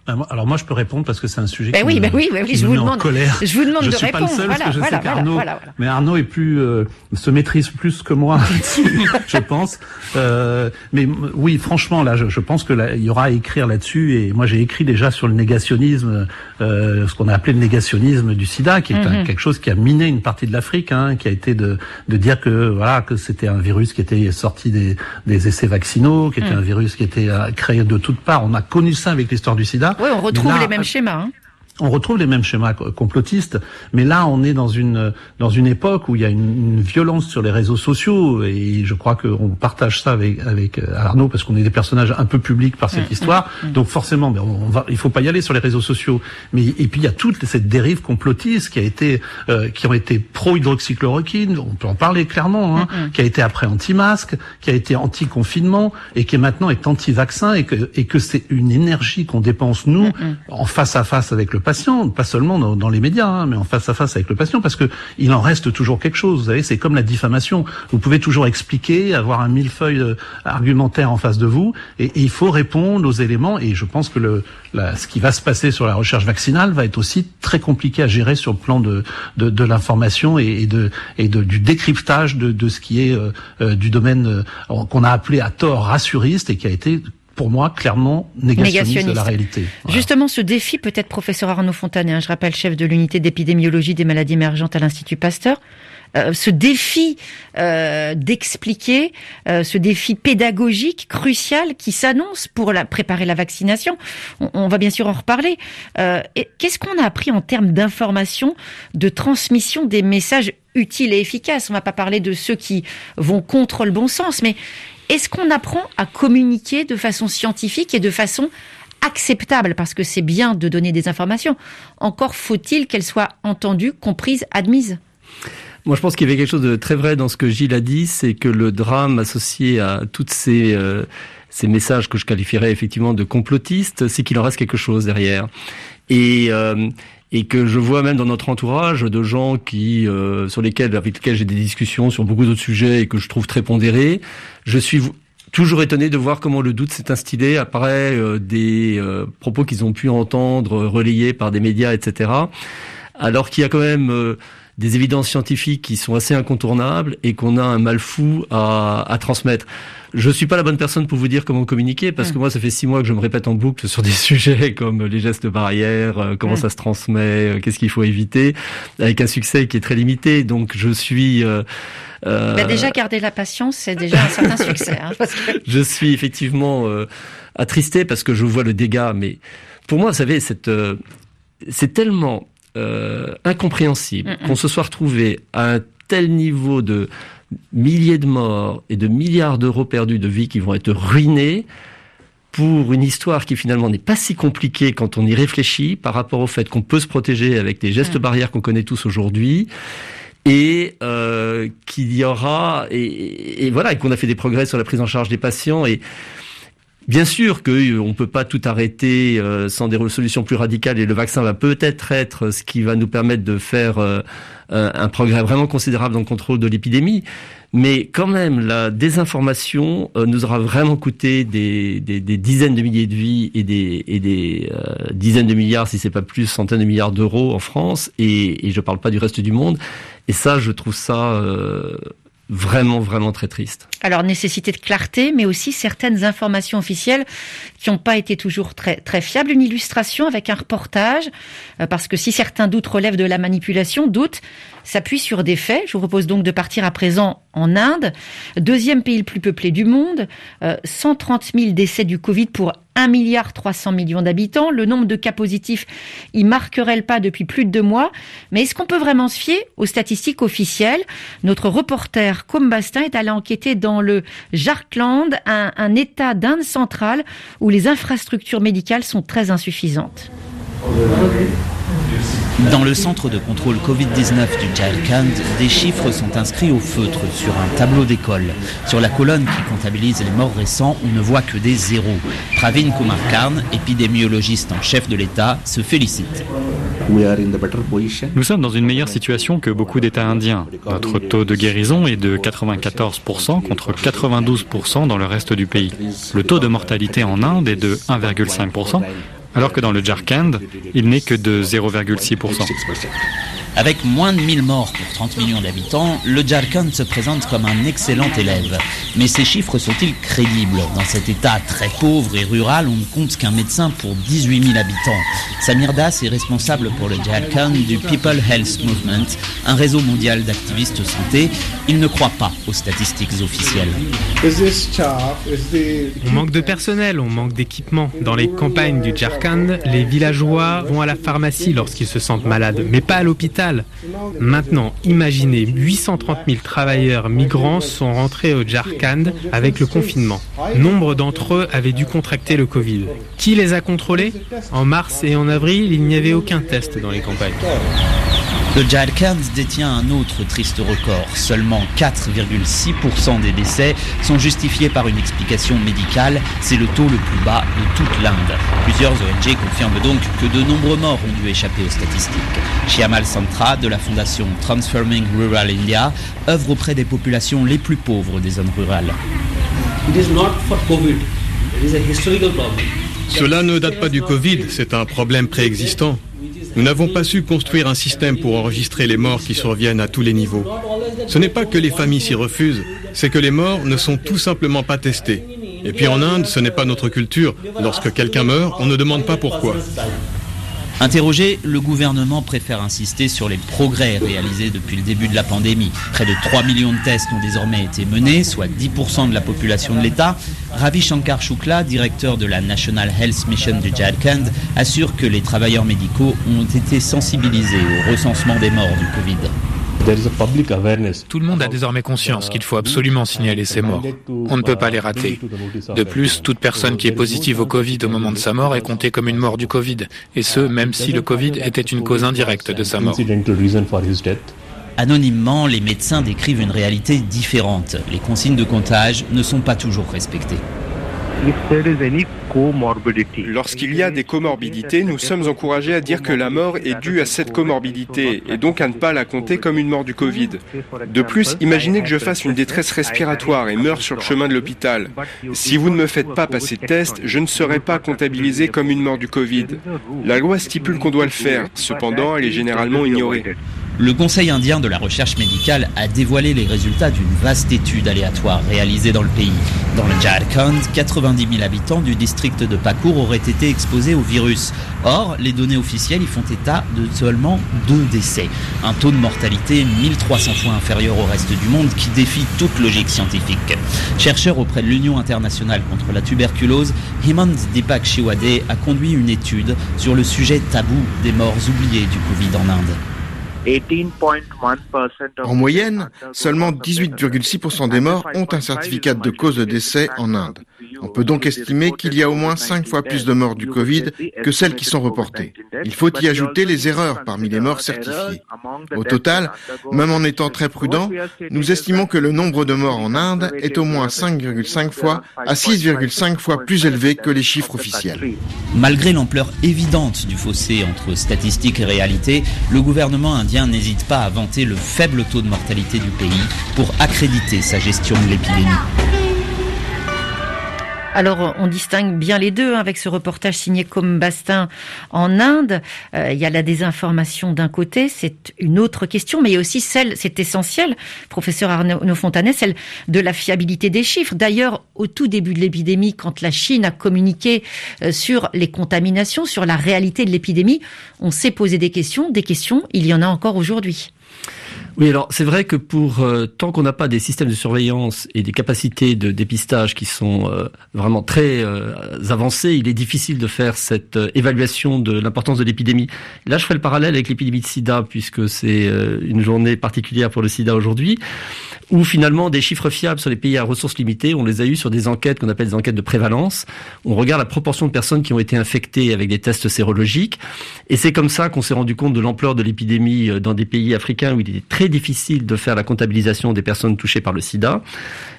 Ah, Alors moi je peux répondre parce que c'est un sujet Ben qui oui, me, ben oui, ben oui, qui je me vous met en demande- colère. je vous demande je de suis pas le seul Voilà, parce que je voilà, sais voilà, qu'Arnaud, mais Arnaud est plus euh, se maîtrise plus que moi, <laughs> <laughs> je pense. Euh, mais oui, franchement, là, je, je pense que là, il y aura à écrire là-dessus. Et moi, j'ai écrit déjà sur le négationnisme, euh, ce qu'on a appelé le négationnisme du SIDA, qui est un- Mhm. quelque chose qui a miné une partie de l'Afrique, hein, qui a été de, de dire que voilà que c'était un virus qui était sorti des, des essais vaccinaux, qui était Mhm. un virus qui était euh, créé de toutes parts. On a connu ça avec l'histoire du SIDA. Oui, on retrouve là, les mêmes schémas. hein. On retrouve les mêmes schémas complotistes, mais là on est dans une dans une époque où il y a une, violence sur les réseaux sociaux et je crois qu'on partage ça avec avec euh, Arnaud parce qu'on est des personnages un peu publics par cette mmh, histoire, mmh, mmh. donc forcément, mais on va, il faut pas y aller sur les réseaux sociaux. Mais et puis il y a toute cette dérive complotiste qui a été euh, qui ont été pro hydroxychloroquine, on peut en parler clairement, hein, qui a été après anti-masque, qui a été anti-confinement et qui maintenant est anti-vaccin et que et que c'est une énergie qu'on dépense nous en face à face avec le patient, pas seulement dans, les médias, hein, mais en face à face avec le patient, parce que il en reste toujours quelque chose. Vous savez, c'est comme la diffamation. Vous pouvez toujours expliquer, avoir un millefeuille euh, argumentaire en face de vous, et, il faut répondre aux éléments. Et je pense que le, ce qui va se passer sur la recherche vaccinale va être aussi très compliqué à gérer sur le plan de, de, de l'information et, de, et de, du décryptage de, de ce qui est euh, euh, du domaine qu'on a appelé à tort rassuriste et qui a été pour moi, clairement négationniste, de la réalité. Justement, ce défi, peut-être professeur Arnaud Fontanet, hein, je rappelle chef de l'unité d'épidémiologie des maladies émergentes à l'Institut Pasteur, euh, ce défi euh, d'expliquer, euh, ce défi pédagogique crucial qui s'annonce pour la, préparer la vaccination. On, on, va bien sûr en reparler. Qu'est-ce qu'on a appris en termes d'information, de transmission des messages utiles et efficaces? On va pas parler de ceux qui vont contre le bon sens, mais est-ce qu'on apprend à communiquer de façon scientifique et de façon acceptable? Parce que c'est bien de donner des informations. Encore faut-il qu'elles soient entendues, comprises, admises moi, je pense qu'il y avait quelque chose de très vrai dans ce que Gilles a dit, c'est que le drame associé à toutes ces euh, ces messages que je qualifierais effectivement de complotistes, c'est qu'il en reste quelque chose derrière. Et euh, et que je vois même dans notre entourage de gens qui euh, sur lesquels avec lesquels j'ai des discussions sur beaucoup d'autres sujets et que je trouve très pondérés. Je suis toujours étonné de voir comment le doute s'est instillé après euh, des euh, propos qu'ils ont pu entendre relayés par des médias, etc. Alors qu'il y a quand même des évidences scientifiques qui sont assez incontournables et qu'on a un mal fou à, à transmettre. Je suis pas la bonne personne pour vous dire comment communiquer parce que mm. moi, ça fait six mois que je me répète en boucle sur des <laughs> sujets comme les gestes barrières, euh, comment mm. ça se transmet, euh, qu'est-ce qu'il faut éviter, avec un succès qui est très limité. Donc, je suis euh, euh... Bah déjà garder la patience, c'est déjà un certain succès. Hein, <laughs> Je suis effectivement euh, attristé parce que je vois le dégât, mais pour moi, vous savez, cette c'est tellement incompréhensible mm, qu'on se soit retrouvé à un tel niveau de milliers de morts et de milliards d'euros perdus de vie qui vont être ruinés pour une histoire qui finalement n'est pas si compliquée quand on y réfléchit par rapport au fait qu'on peut se protéger avec des gestes barrières qu'on connaît tous aujourd'hui et euh, qu'il y aura et, et voilà et qu'on a fait des progrès sur la prise en charge des patients et Bien sûr qu'on ne peut pas tout arrêter euh, sans des solutions plus radicales et le vaccin va peut-être être ce qui va nous permettre de faire euh, un progrès vraiment considérable dans le contrôle de l'épidémie. Mais quand même, la désinformation euh, nous aura vraiment coûté des, dizaines de milliers de vies et des, dizaines de milliards, si c'est pas plus, centaines de milliards d'euros en France. Et, je parle pas du reste du monde. Et ça, je trouve ça vraiment, vraiment très triste. Alors, nécessité de clarté, mais aussi certaines informations officielles qui n'ont pas été toujours très, très fiables. Une illustration avec un reportage, euh, parce que si certains doutes relèvent de la manipulation, d'autres s'appuient sur des faits. Je vous propose donc de partir à présent en Inde, deuxième pays le plus peuplé du monde, 130 euh, 000 décès du Covid pour 1 milliard 300 millions d'habitants. Le nombre de cas positifs, il marquerait le pas depuis plus de deux mois. Mais est-ce qu'on peut vraiment se fier aux statistiques officielles? Notre reporter Combastin est allé enquêter dans le Jharkhand, un, un état d'Inde centrale où les infrastructures médicales sont très insuffisantes. Dans le centre de contrôle Covid-19 du Jharkhand, des chiffres sont inscrits au feutre sur un tableau d'école. Sur la colonne qui comptabilise les morts récents, on ne voit que des zéros. Pravin Kumar Karn, épidémiologiste en chef de l'État, se félicite. Nous sommes dans une meilleure situation que beaucoup d'États indiens. Notre taux de guérison est de 94% contre 92% dans le reste du pays. Le taux de mortalité en Inde est de 1,5%, alors que dans le Jharkhand, il n'est que de 0,6%. Avec moins de 1000 morts pour 30 millions d'habitants, le Jharkhand se présente comme un excellent élève. Mais ces chiffres sont-ils crédibles Dans cet état très pauvre et rural, on ne compte qu'un médecin pour 18 000 habitants. Samir Das est responsable pour le Jharkhand du People Health Movement, un réseau mondial d'activistes santé. Il ne croit pas aux statistiques officielles. On manque de personnel, on manque d'équipement. Dans les campagnes du Jharkhand, les villageois vont à la pharmacie lorsqu'ils se sentent malades, mais pas à l'hôpital. Maintenant, imaginez, 830 000 travailleurs migrants sont rentrés au Jharkhand avec le confinement. Nombre d'entre eux avaient dû contracter le Covid. Qui les a contrôlés? En mars et en avril, il n'y avait aucun test dans les campagnes. Le Jharkhand détient un autre triste record. Seulement 4,6% des décès sont justifiés par une explication médicale. C'est le taux le plus bas de toute l'Inde. Plusieurs ONG confirment donc que de nombreux morts ont dû échapper aux statistiques. Shiamal Santra de la fondation Transforming Rural India œuvre auprès des populations les plus pauvres des zones rurales. Cela ne date pas du Covid, c'est un problème préexistant. Nous n'avons pas su construire un système pour enregistrer les morts qui surviennent à tous les niveaux. Ce n'est pas que les familles s'y refusent, c'est que les morts ne sont tout simplement pas testés. Et puis en Inde, ce n'est pas notre culture. Lorsque quelqu'un meurt, on ne demande pas pourquoi. Interrogé, le gouvernement préfère insister sur les progrès réalisés depuis le début de la pandémie. Près de 3 millions de tests ont désormais été menés, soit 10% de la population de l'État. Ravi Shankar Shukla, directeur de la National Health Mission du Jharkhand, assure que les travailleurs médicaux ont été sensibilisés au recensement des morts du Covid. Tout le monde a désormais conscience qu'il faut absolument signaler ces morts. On ne peut pas les rater. De plus, toute personne qui est positive au Covid au moment de sa mort est comptée comme une mort du Covid, et ce, même si le Covid était une cause indirecte de sa mort. Anonymement, les médecins décrivent une réalité différente. Les consignes de comptage ne sont pas toujours respectées. Lorsqu'il y a des comorbidités, nous sommes encouragés à dire que la mort est due à cette comorbidité et donc à ne pas la compter comme une mort du Covid. De plus, imaginez que je fasse une détresse respiratoire et meure sur le chemin de l'hôpital. Si vous ne me faites pas passer de test, je ne serai pas comptabilisé comme une mort du Covid. La loi stipule qu'on doit le faire, cependant elle est généralement ignorée. Le Conseil indien de la recherche médicale a dévoilé les résultats d'une vaste étude aléatoire réalisée dans le pays. Dans le Jharkhand, 90 000 habitants du district de Pakur auraient été exposés au virus. Or, les données officielles y font état de seulement deux décès. Un taux de mortalité 1300 fois inférieur au reste du monde qui défie toute logique scientifique. Chercheur auprès de l'Union internationale contre la tuberculose, Himand Deepak Shiwade a conduit une étude sur le sujet tabou des morts oubliées du Covid en Inde. En moyenne, seulement 18,6% des morts ont un certificat de cause de décès en Inde. On peut donc estimer qu'il y a au moins 5 fois plus de morts du Covid que celles qui sont reportées. Il faut y ajouter les erreurs parmi les morts certifiées. Au total, même en étant très prudent, nous estimons que le nombre de morts en Inde est au moins 5,5 fois à 6,5 fois plus élevé que les chiffres officiels. Malgré l'ampleur évidente du fossé entre statistiques et réalité, le gouvernement indien n'hésite pas à vanter le faible taux de mortalité du pays pour accréditer sa gestion de l'épidémie. Alors, on distingue bien les deux hein, avec ce reportage signé comme Bastin en Inde. Euh, il y a la désinformation d'un côté, c'est une autre question, mais il y a aussi celle, c'est essentiel, professeur Arnaud Fontanet, celle de la fiabilité des chiffres. D'ailleurs, au tout début de l'épidémie, quand la Chine a communiqué euh, sur les contaminations, sur la réalité de l'épidémie, on s'est posé des questions, des questions, il y en a encore aujourd'hui. Oui, alors c'est vrai que pour euh, tant qu'on n'a pas des systèmes de surveillance et des capacités de dépistage qui sont euh, vraiment très euh, avancées, il est difficile de faire cette évaluation de l'importance de l'épidémie. Là, je ferai le parallèle avec l'épidémie de SIDA puisque c'est une journée particulière pour le SIDA aujourd'hui, où finalement des chiffres fiables sur les pays à ressources limitées, on les a eus sur des enquêtes qu'on appelle des enquêtes de prévalence. On regarde la proportion de personnes qui ont été infectées avec des tests sérologiques, et c'est comme ça qu'on s'est rendu compte de l'ampleur de l'épidémie dans des pays africains où il était très difficile de faire la comptabilisation des personnes touchées par le sida.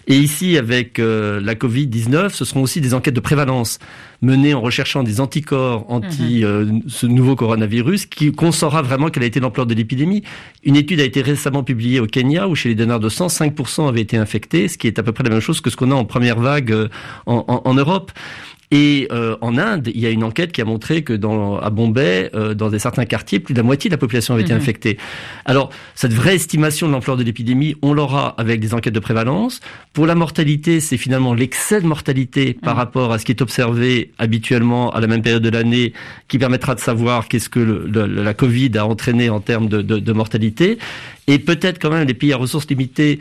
Et ici, avec euh, la Covid-19, ce seront aussi des enquêtes de prévalence menées en recherchant des anticorps anti mhm. euh, ce nouveau coronavirus, qui qu'on saura vraiment quelle a été l'ampleur de l'épidémie. Une étude a été récemment publiée au Kenya, où chez les donneurs de sang, 5% avaient été infectés, ce qui est à peu près la même chose que ce qu'on a en première vague euh, en, en, en Europe. Et euh, en Inde, il y a une enquête qui a montré que dans, à Bombay, euh, dans des certains quartiers, plus de la moitié de la population avait été mhm. infectée. Alors, cette vraie estimation de l'ampleur de l'épidémie, on l'aura avec des enquêtes de prévalence. Pour la mortalité, c'est finalement l'excès de mortalité par mhm. rapport à ce qui est observé habituellement à la même période de l'année qui permettra de savoir qu'est-ce que le, la Covid a entraîné en termes de, de, de mortalité. Et peut-être quand même les pays à ressources limitées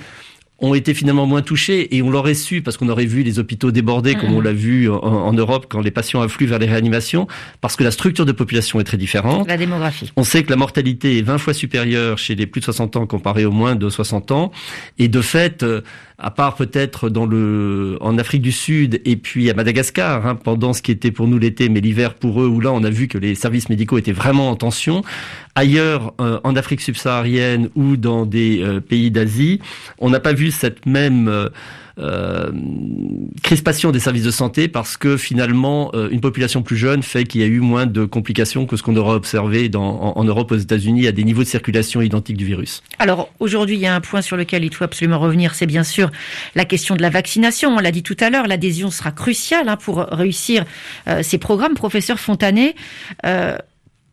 ont été finalement moins touchés et on l'aurait su parce qu'on aurait vu les hôpitaux débordés comme on l'a vu en, Europe quand les patients affluent vers les réanimations parce que la structure de population est très différente. La démographie. On sait que la mortalité est 20 fois supérieure chez les plus de 60 ans comparé aux moins de 60 ans et de fait euh, à part peut-être dans le en Afrique du Sud et puis à Madagascar hein, pendant ce qui était pour nous l'été mais l'hiver pour eux où là on a vu que les services médicaux étaient vraiment en tension. Ailleurs euh, en Afrique subsaharienne ou dans des euh, pays d'Asie on n'a pas vu cette même euh, euh, crispation des services de santé parce que finalement euh, une population plus jeune fait qu'il y a eu moins de complications que ce qu'on aurait observé dans, en, Europe, aux États-Unis, à des niveaux de circulation identiques du virus. Alors aujourd'hui, il y a un point sur lequel il faut absolument revenir, c'est bien sûr la question de la vaccination. On l'a dit tout à l'heure, l'adhésion sera cruciale hein, pour réussir euh, ces programmes. Professeur Fontanet,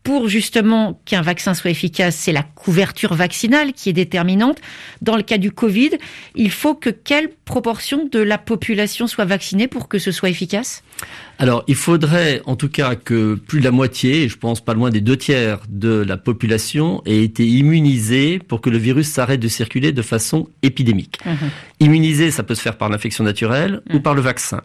pour justement qu'un vaccin soit efficace, c'est la couverture vaccinale qui est déterminante. Dans le cas du Covid, il faut que quelle proportion de la population soit vaccinée pour que ce soit efficace? Alors, il faudrait en tout cas que plus de la moitié, je pense pas loin des deux tiers de la population, ait été immunisée pour que le virus s'arrête de circuler de façon épidémique. Mmh. Immunisé, ça peut se faire par l'infection naturelle ou mmh. par le vaccin.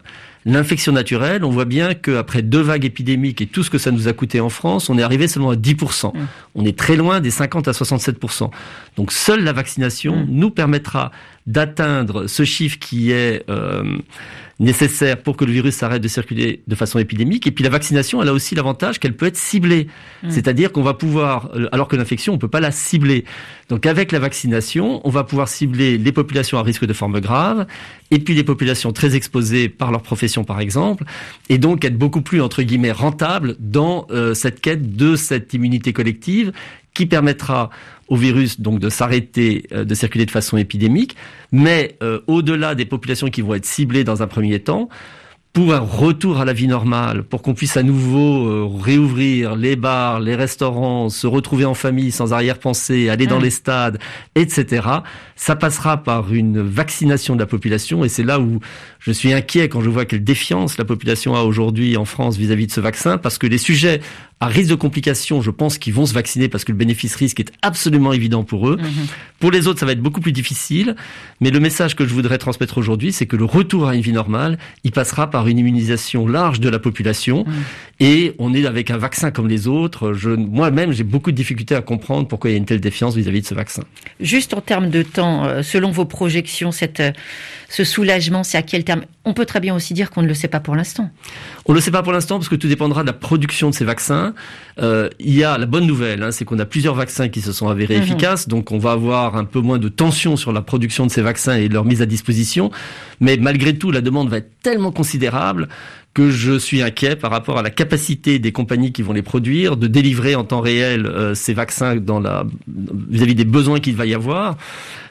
L'infection naturelle, on voit bien qu'après deux vagues épidémiques et tout ce que ça nous a coûté en France, on est arrivé seulement à 10%. Mmh. On est très loin des 50 à 67%. Donc seule la vaccination nous permettra d'atteindre ce chiffre qui est... Euh, nécessaire pour que le virus s'arrête de circuler de façon épidémique. Et puis la vaccination, elle a aussi l'avantage qu'elle peut être ciblée. Mm. C'est-à-dire qu'on va pouvoir, euh, alors que l'infection, on peut pas la cibler. Donc avec la vaccination, on va pouvoir cibler les populations à risque de forme grave et puis les populations très exposées par leur profession par exemple, et donc être beaucoup plus entre guillemets rentable dans euh, cette quête de cette immunité collective qui permettra au virus donc de s'arrêter euh, de circuler de façon épidémique, mais euh, au-delà des populations qui vont être ciblées dans un premier temps, pour un retour à la vie normale, pour qu'on puisse à nouveau euh, réouvrir les bars, les restaurants, se retrouver en famille sans arrière-pensée, aller dans mmh. les stades, etc. Ça passera par une vaccination de la population et c'est là où je suis inquiet quand je vois quelle défiance la population a aujourd'hui en France vis-à-vis de ce vaccin parce que les sujets à risque de complications, je pense qu'ils vont se vacciner parce que le bénéfice-risque est absolument évident pour eux. Mmh. Pour les autres, ça va être beaucoup plus difficile. Mais le message que je voudrais transmettre aujourd'hui, c'est que le retour à une vie normale, il passera par une immunisation large de la population. Mm. Et on est avec un vaccin comme les autres. Moi-même, j'ai beaucoup de difficultés à comprendre pourquoi il y a une telle défiance vis-à-vis de ce vaccin. Juste en termes de temps, euh, selon vos projections, cette, euh, ce soulagement, c'est à quel terme? On peut très bien aussi dire qu'on ne le sait pas pour l'instant. On ne le sait pas pour l'instant parce que tout dépendra de la production de ces vaccins. Euh, il y a la bonne nouvelle, hein, c'est qu'on a plusieurs vaccins qui se sont avérés mm-hmm. efficaces, donc on va avoir un peu moins de tension sur la production de ces vaccins et leur mise à disposition. Mais malgré tout, la demande va être tellement considérable que je suis inquiet par rapport à la capacité des compagnies qui vont les produire de délivrer en temps réel euh, ces vaccins dans la vis-à-vis des besoins qu'il va y avoir.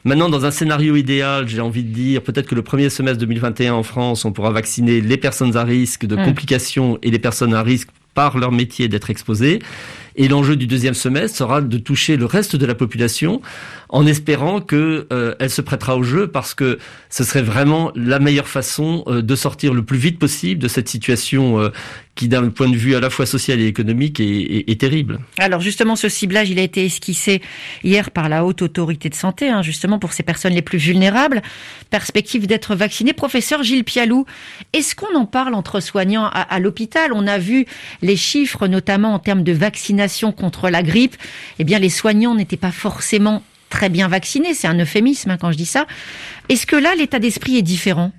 Maintenant, dans un scénario idéal, j'ai envie de dire peut-être que le premier semestre 2021 en France, on pourra vacciner les personnes à risque de mmh. complications et les personnes à risque par leur métier d'être exposées. Et l'enjeu du deuxième semestre sera de toucher le reste de la population en espérant que euh, elle se prêtera au jeu parce que ce serait vraiment la meilleure façon euh, de sortir le plus vite possible de cette situation euh, qui, d'un point de vue à la fois social et économique, est, terrible. Alors justement, ce ciblage, il a été esquissé hier par la haute autorité de santé, hein, justement pour ces personnes les plus vulnérables. Perspective d'être vacciné. Professeur Gilles Pialou, est-ce qu'on en parle entre soignants à, à l'hôpital? On a vu les chiffres, notamment en termes de vaccination contre la grippe. Eh bien, les soignants n'étaient pas forcément très bien vaccinés. C'est un euphémisme hein, quand je dis ça. Est-ce que là, l'état d'esprit est différent?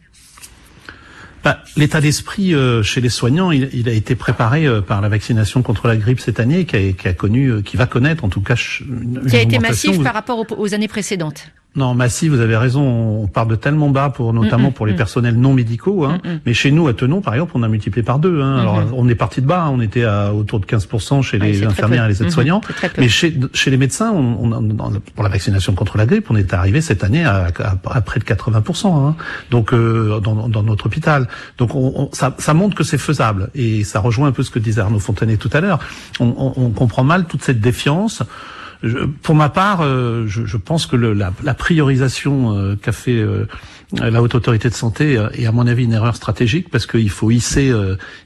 Bah, L'état d'esprit euh, chez les soignants, il, a été préparé euh, par la vaccination contre la grippe cette année, qui a, connu, euh, qui va connaître en tout cas une, qui a été massif par rapport aux, années précédentes. Non, Massy, vous avez raison. On part de tellement bas pour notamment pour les personnels non médicaux. Hein. Mais chez nous, à Tenon, par exemple, on a multiplié par deux. Hein. Alors, on est parti de bas. Hein. On était à autour de 15% chez les infirmières et les aides-soignants. Mais chez, chez les médecins, on, on, pour la vaccination contre la grippe, on est arrivé cette année à, à, près de 80%. Hein. Donc, euh, dans, dans, notre hôpital. Donc, on, ça, ça, montre que c'est faisable. Et ça rejoint un peu ce que disait Arnaud Fontanet tout à l'heure. On, comprend mal toute cette défiance pour ma part, euh, je, je, pense que le, la, la, priorisation euh, qu'a fait euh, la haute autorité de santé est à mon avis une erreur stratégique parce qu'il faut hisser,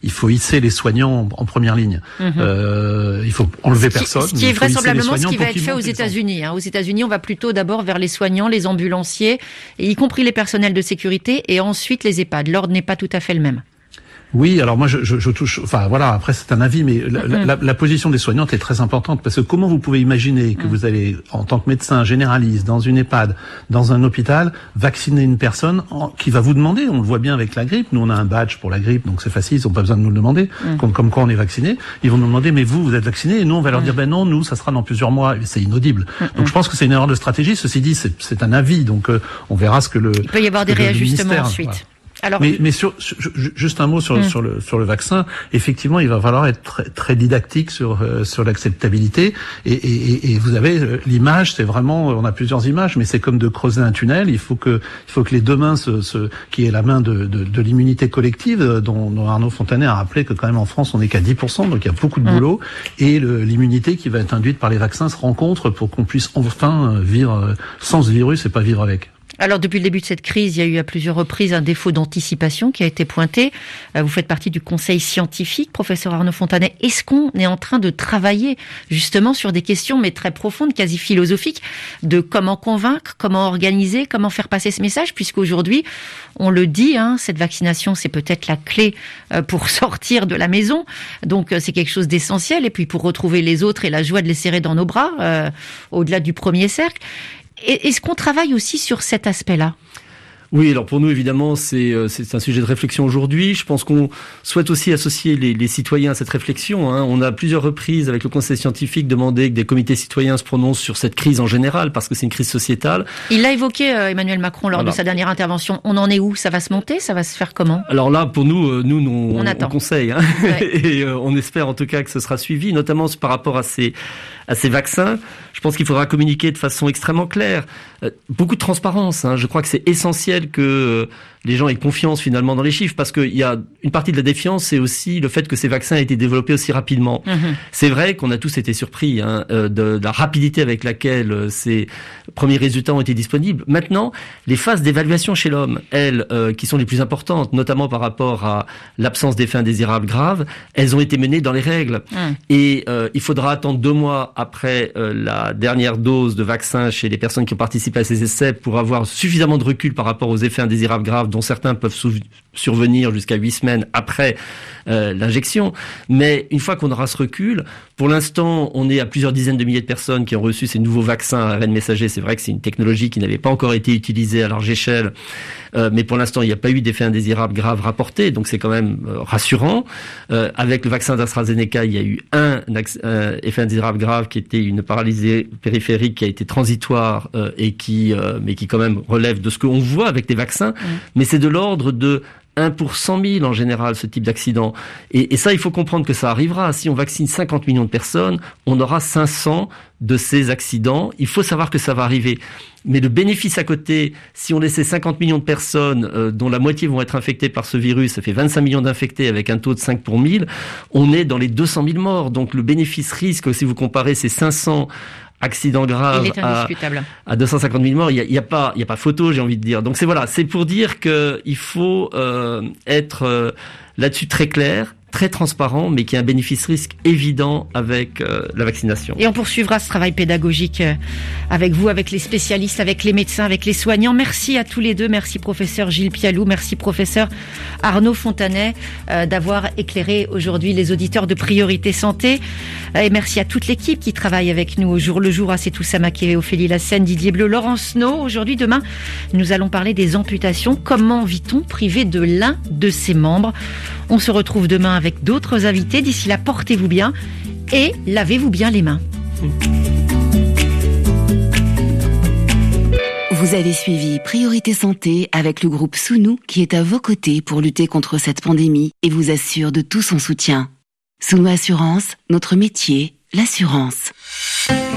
il faut hisser les soignants en, première ligne. Mhm. il faut enlever personne. Ce qui est vraisemblablement ce qui va être fait aux États-Unis. Hein. Aux États-Unis, on va plutôt d'abord vers les soignants, les ambulanciers, y compris les personnels de sécurité, et ensuite les EHPAD. L'ordre n'est pas tout à fait le même. Oui, alors moi je, je, je, touche, enfin voilà, après c'est un avis, mais la, la, la, position des soignantes est très importante parce que comment vous pouvez imaginer que mm. vous allez, en tant que médecin généraliste, dans une EHPAD, dans un hôpital, vacciner une personne qui va vous demander, on le voit bien avec la grippe, nous on a un badge pour la grippe, donc c'est facile, ils n'ont pas besoin de nous le demander, mm. comme, comme quoi on est vacciné, ils vont nous demander, mais vous, vous êtes vacciné, et nous on va leur mm. dire, ben non, nous, ça sera dans plusieurs mois, c'est inaudible. Donc je pense que c'est une erreur de stratégie, ceci dit, c'est un avis, donc euh, on verra ce que le... Il peut y avoir des réajustements ensuite mais, sur, juste un mot sur, hmm. sur, le, sur le vaccin. Effectivement, il va falloir être très, très didactique sur, euh, sur l'acceptabilité. Et, et, et, vous avez euh, l'image, c'est vraiment, on a plusieurs images, mais c'est comme de creuser un tunnel. Il faut que, il faut que les deux mains, se, se qui est la main de, de, de l'immunité collective, euh, dont, dont, Arnaud Fontanet a rappelé que quand même en France, on n'est qu'à 10%, donc il y a beaucoup de hmm. boulot. Et l'immunité qui va être induite par les vaccins se rencontre pour qu'on puisse enfin vivre sans ce virus et pas vivre avec. Alors depuis le début de cette crise, il y a eu à plusieurs reprises un défaut d'anticipation qui a été pointé. Euh, vous faites partie du conseil scientifique, professeur Arnaud Fontanet. Est-ce qu'on est en train de travailler justement sur des questions mais très profondes, quasi philosophiques, de comment convaincre, comment organiser, comment faire passer ce message, puisqu'aujourd'hui, on le dit, hein, cette vaccination, c'est peut-être la clé euh, pour <laughs> sortir de la maison. Donc euh, c'est quelque chose d'essentiel. Et puis pour retrouver les autres et la joie de les serrer dans nos bras, au-delà du premier cercle. Est-ce qu'on travaille aussi sur cet aspect-là? Oui, alors pour nous, évidemment, euh, c'est un sujet de réflexion aujourd'hui. Je pense qu'on souhaite aussi associer les, les, citoyens à cette réflexion. Hein. On a plusieurs reprises, avec le Conseil scientifique, demandé que des comités citoyens se prononcent sur cette crise en général, parce que c'est une crise sociétale. Il l'a évoqué, euh, Emmanuel Macron, lors de sa dernière intervention. On en est où? Ça va se monter? Ça va se faire comment? Alors là, pour nous, euh, nous, on, on, on conseille. Hein. <laughs> Et on espère en tout cas que ce sera suivi, notamment par rapport à ces, à ces vaccins. Je pense qu'il faudra communiquer de façon extrêmement claire. beaucoup de transparence. Hein. Je crois que c'est essentiel que euh, les gens aient confiance finalement dans les chiffres, parce qu'il y a une partie de la défiance, c'est aussi le fait que ces vaccins aient été développés aussi rapidement. Mhm. C'est vrai qu'on a tous été surpris hein, euh, de, la rapidité avec laquelle euh, ces premiers résultats ont été disponibles. Maintenant, les phases d'évaluation chez l'homme, elles, qui sont les plus importantes, notamment par rapport à l'absence d'effets indésirables graves, elles ont été menées dans les règles. Mhm. Et il faudra attendre deux mois après la dernière dose de vaccin chez les personnes qui ont participé à ces essais pour avoir suffisamment de recul par rapport aux effets indésirables graves dont certains peuvent survenir jusqu'à huit semaines après euh, l'injection. Mais une fois qu'on aura ce recul, pour l'instant, on est à plusieurs dizaines de milliers de personnes qui ont reçu ces nouveaux vaccins à ARN messager. C'est vrai que c'est une technologie qui n'avait pas encore été utilisée à large échelle, euh, mais pour l'instant, il n'y a pas eu d'effet indésirable grave rapporté, donc c'est quand même euh, rassurant. avec le vaccin d'AstraZeneca, il y a eu un, effet indésirable grave qui était une paralysie périphérique qui a été transitoire et qui, mais qui quand même relève de ce qu'on voit avec des vaccins, mmh. mais c'est de l'ordre de 1 pour 100 000 en général, ce type d'accident. Et, ça, il faut comprendre que ça arrivera. Si on vaccine 50 millions de personnes, on aura 500 de ces accidents. Il faut savoir que ça va arriver. Mais le bénéfice à côté, si on laissait 50 millions de personnes, euh, dont la moitié vont être infectées par ce virus, ça fait 25 millions d'infectés avec un taux de 5 pour 1000, on est dans les 200 000 morts. Donc le bénéfice-risque, si vous comparez ces 500 accident grave à, à, 250 000 morts, il n'y a, y a, pas, il a pas photo, j'ai envie de dire. Donc c'est voilà, c'est pour dire qu'il faut euh, être euh, là-dessus très clair très transparent, mais qui a un bénéfice-risque évident avec euh, la vaccination. Et on poursuivra ce travail pédagogique euh, avec vous, avec les spécialistes, avec les médecins, avec les soignants. Merci à tous les deux. Merci professeur Gilles Pialou. Merci professeur Arnaud Fontanet euh, d'avoir éclairé aujourd'hui les auditeurs de Priorité Santé. et merci à toute l'équipe qui travaille avec nous au jour le jour. À C'est tout Maquet, Ophélie Lassène, Didier Bleu, Laurence Snow. Aujourd'hui, demain, nous allons parler des amputations. Comment vit-on privé de l'un de ses membres? On se retrouve demain avec d'autres invités. D'ici là, portez-vous bien et lavez-vous bien les mains. Vous avez suivi Priorité Santé avec le groupe Sounou qui est à vos côtés pour lutter contre cette pandémie et vous assure de tout son soutien. Sounou Assurance, notre métier, l'assurance.